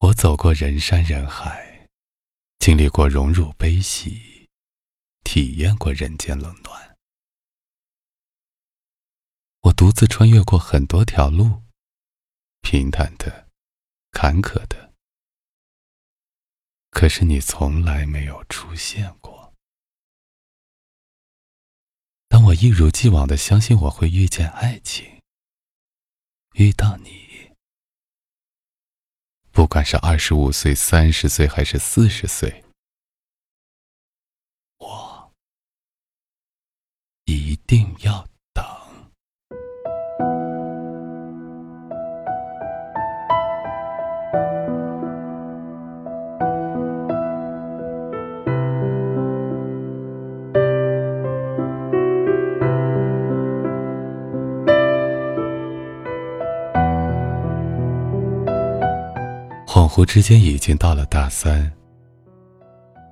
我走过人山人海，经历过荣辱悲喜，体验过人间冷暖。我独自穿越过很多条路，平坦的，坎坷的。可是你从来没有出现过。当我一如既往的相信我会遇见爱情，遇到你，不管是二十五岁、三十岁还是四十岁，我一定要。我之间，已经到了大三。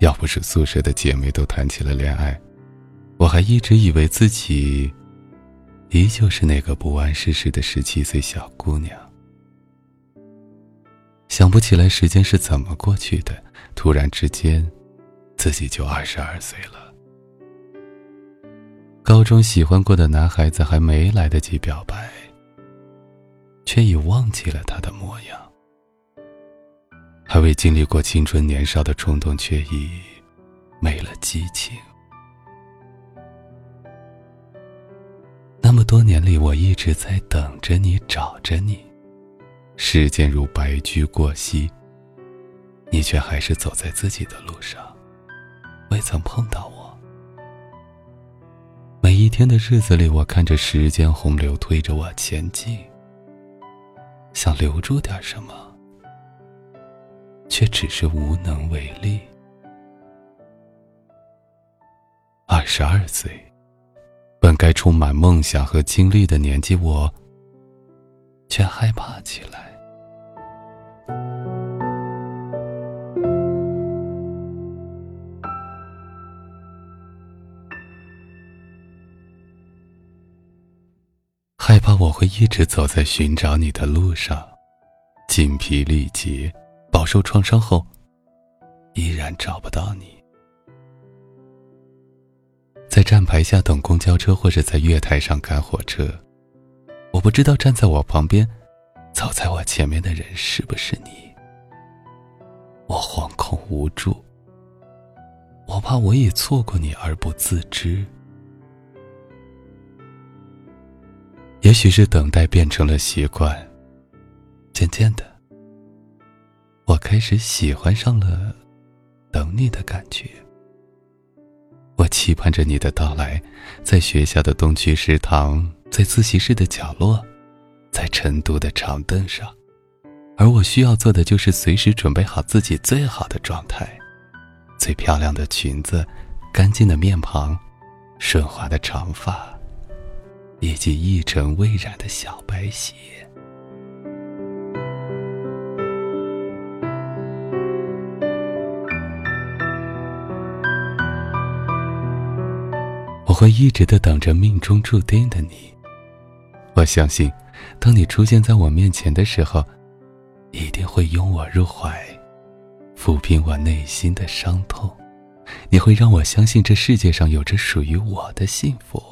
要不是宿舍的姐妹都谈起了恋爱，我还一直以为自己依旧是那个不谙世事的十七岁小姑娘。想不起来时间是怎么过去的，突然之间，自己就二十二岁了。高中喜欢过的男孩子还没来得及表白，却已忘记了他的模样。还未经历过青春年少的冲动，却已没了激情。那么多年里，我一直在等着你，找着你。时间如白驹过隙，你却还是走在自己的路上，未曾碰到我。每一天的日子里，我看着时间洪流推着我前进，想留住点什么。却只是无能为力。二十二岁，本该充满梦想和经历的年纪，我却害怕起来。害怕我会一直走在寻找你的路上，精疲力竭。饱受创伤后，依然找不到你。在站牌下等公交车，或者在月台上赶火车，我不知道站在我旁边、走在我前面的人是不是你。我惶恐无助，我怕我也错过你而不自知。也许是等待变成了习惯，渐渐的。我开始喜欢上了等你的感觉。我期盼着你的到来，在学校的东区食堂，在自习室的角落，在晨读的长凳上，而我需要做的就是随时准备好自己最好的状态，最漂亮的裙子，干净的面庞，顺滑的长发，以及一尘未染的小白鞋。我会一直的等着命中注定的你。我相信，当你出现在我面前的时候，一定会拥我入怀，抚平我内心的伤痛。你会让我相信这世界上有着属于我的幸福，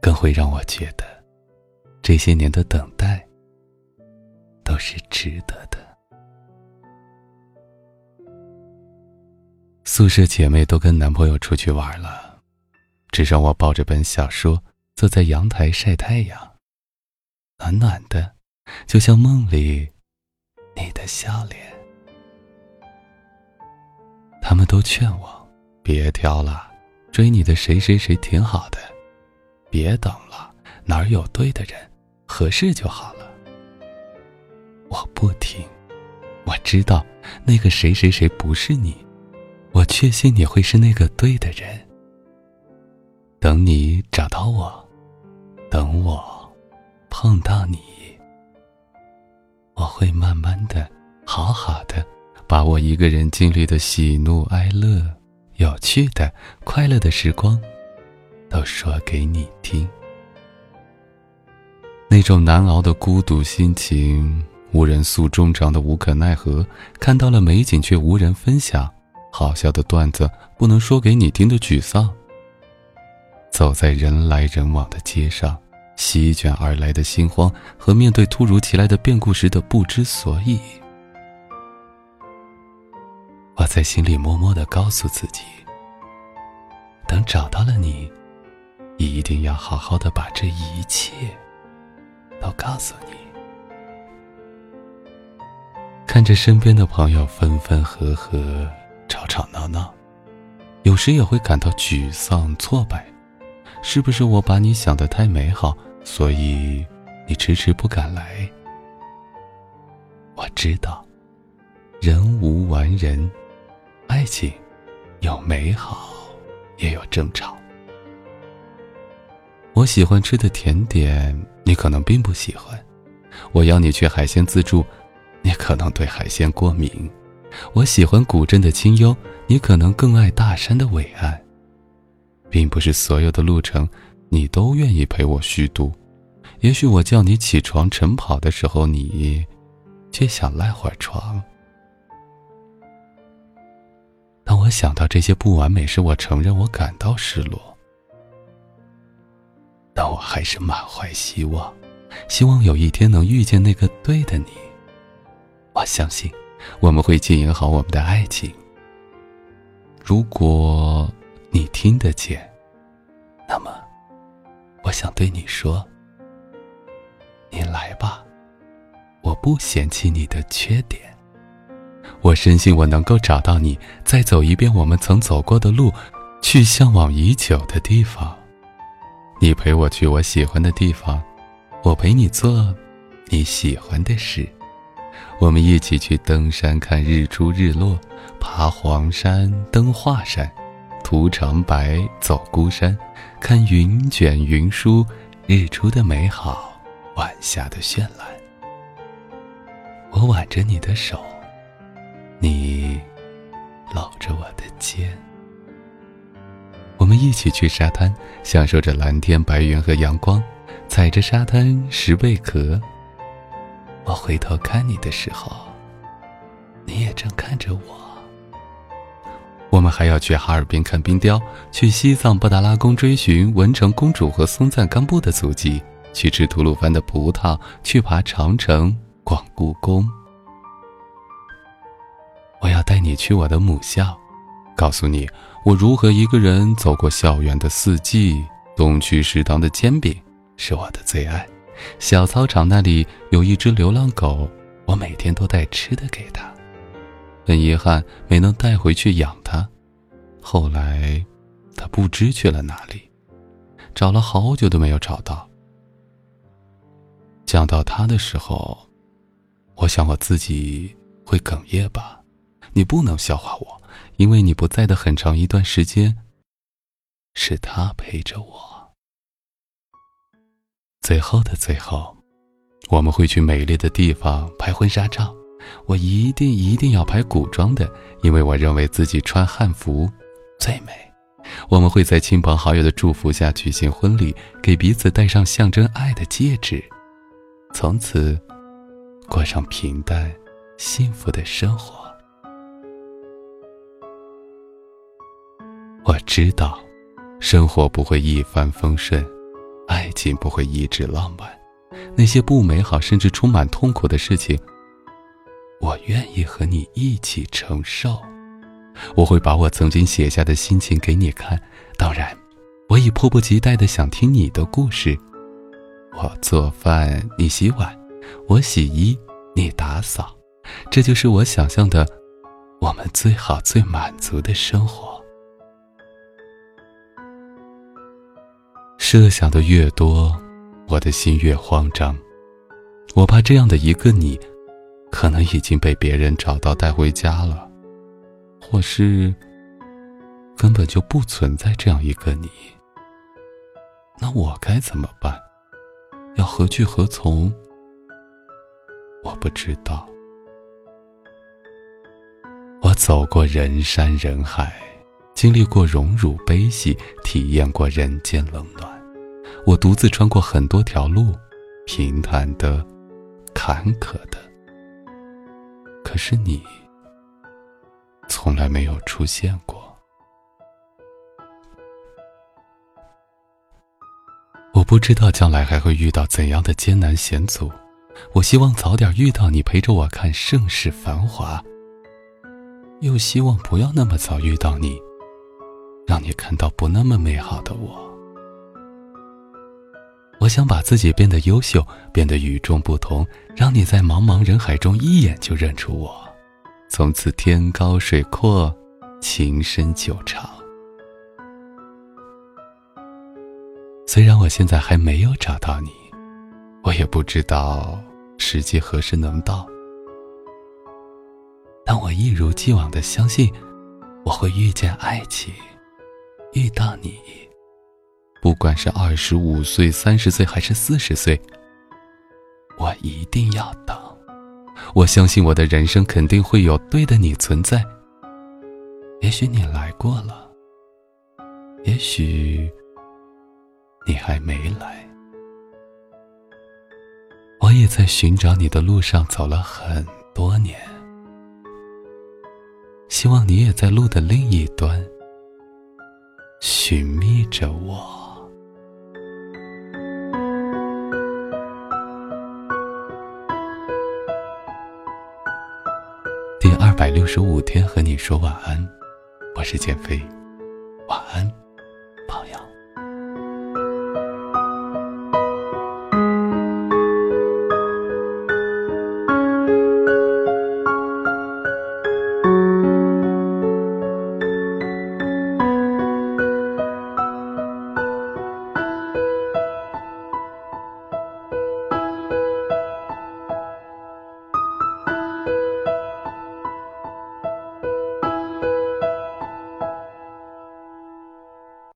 更会让我觉得，这些年的等待都是值得的。宿舍姐妹都跟男朋友出去玩了。只剩我抱着本小说，坐在阳台晒太阳，暖暖的，就像梦里你的笑脸。他们都劝我别挑了，追你的谁谁谁挺好的，别等了，哪儿有对的人，合适就好了。我不听，我知道那个谁谁谁不是你，我确信你会是那个对的人。等你找到我，等我碰到你，我会慢慢的、好好的，把我一个人经历的喜怒哀乐、有趣的、快乐的时光，都说给你听。那种难熬的孤独心情，无人诉衷肠的无可奈何，看到了美景却无人分享，好笑的段子不能说给你听的沮丧。走在人来人往的街上，席卷而来的心慌和面对突如其来的变故时的不知所以。我在心里默默的告诉自己：等找到了你，一定要好好的把这一切都告诉你。看着身边的朋友分分合合、吵吵闹闹，有时也会感到沮丧挫败。是不是我把你想的太美好，所以你迟迟不敢来？我知道，人无完人，爱情有美好，也有争吵。我喜欢吃的甜点，你可能并不喜欢；我邀你去海鲜自助，你可能对海鲜过敏；我喜欢古镇的清幽，你可能更爱大山的伟岸。并不是所有的路程，你都愿意陪我虚度。也许我叫你起床晨跑的时候，你却想赖会儿床。当我想到这些不完美时，我承认我感到失落。但我还是满怀希望，希望有一天能遇见那个对的你。我相信，我们会经营好我们的爱情。如果。你听得见，那么，我想对你说：你来吧，我不嫌弃你的缺点。我深信我能够找到你，再走一遍我们曾走过的路，去向往已久的地方。你陪我去我喜欢的地方，我陪你做你喜欢的事。我们一起去登山看日出日落，爬黄山登华山。途长白走孤山，看云卷云舒，日出的美好，晚霞的绚烂。我挽着你的手，你搂着我的肩，我们一起去沙滩，享受着蓝天白云和阳光，踩着沙滩拾贝壳。我回头看你的时候，你也正看着我。我们还要去哈尔滨看冰雕，去西藏布达拉宫追寻文成公主和松赞干布的足迹，去吃吐鲁番的葡萄，去爬长城，逛故宫。我要带你去我的母校，告诉你我如何一个人走过校园的四季。东区食堂的煎饼是我的最爱，小操场那里有一只流浪狗，我每天都带吃的给它。很遗憾没能带回去养它，后来，它不知去了哪里，找了好久都没有找到。讲到它的时候，我想我自己会哽咽吧。你不能笑话我，因为你不在的很长一段时间，是他陪着我。最后的最后，我们会去美丽的地方拍婚纱照。我一定一定要拍古装的，因为我认为自己穿汉服最美。我们会在亲朋好友的祝福下举行婚礼，给彼此戴上象征爱的戒指，从此过上平淡幸福的生活。我知道，生活不会一帆风顺，爱情不会一直浪漫，那些不美好甚至充满痛苦的事情。我愿意和你一起承受，我会把我曾经写下的心情给你看。当然，我已迫不及待的想听你的故事。我做饭，你洗碗；我洗衣，你打扫。这就是我想象的，我们最好、最满足的生活。设想的越多，我的心越慌张。我怕这样的一个你。可能已经被别人找到带回家了，或是根本就不存在这样一个你。那我该怎么办？要何去何从？我不知道。我走过人山人海，经历过荣辱悲喜，体验过人间冷暖。我独自穿过很多条路，平坦的，坎坷的。可是你从来没有出现过。我不知道将来还会遇到怎样的艰难险阻，我希望早点遇到你，陪着我看盛世繁华。又希望不要那么早遇到你，让你看到不那么美好的我。我想把自己变得优秀，变得与众不同，让你在茫茫人海中一眼就认出我，从此天高水阔，情深久长。虽然我现在还没有找到你，我也不知道时机何时能到，但我一如既往的相信，我会遇见爱情，遇到你。不管是二十五岁、三十岁还是四十岁，我一定要等。我相信我的人生肯定会有对的你存在。也许你来过了，也许。你还没来，我也在寻找你的路上走了很多年，希望你也在路的另一端寻觅着我。六十五天和你说晚安，我是减肥，晚安。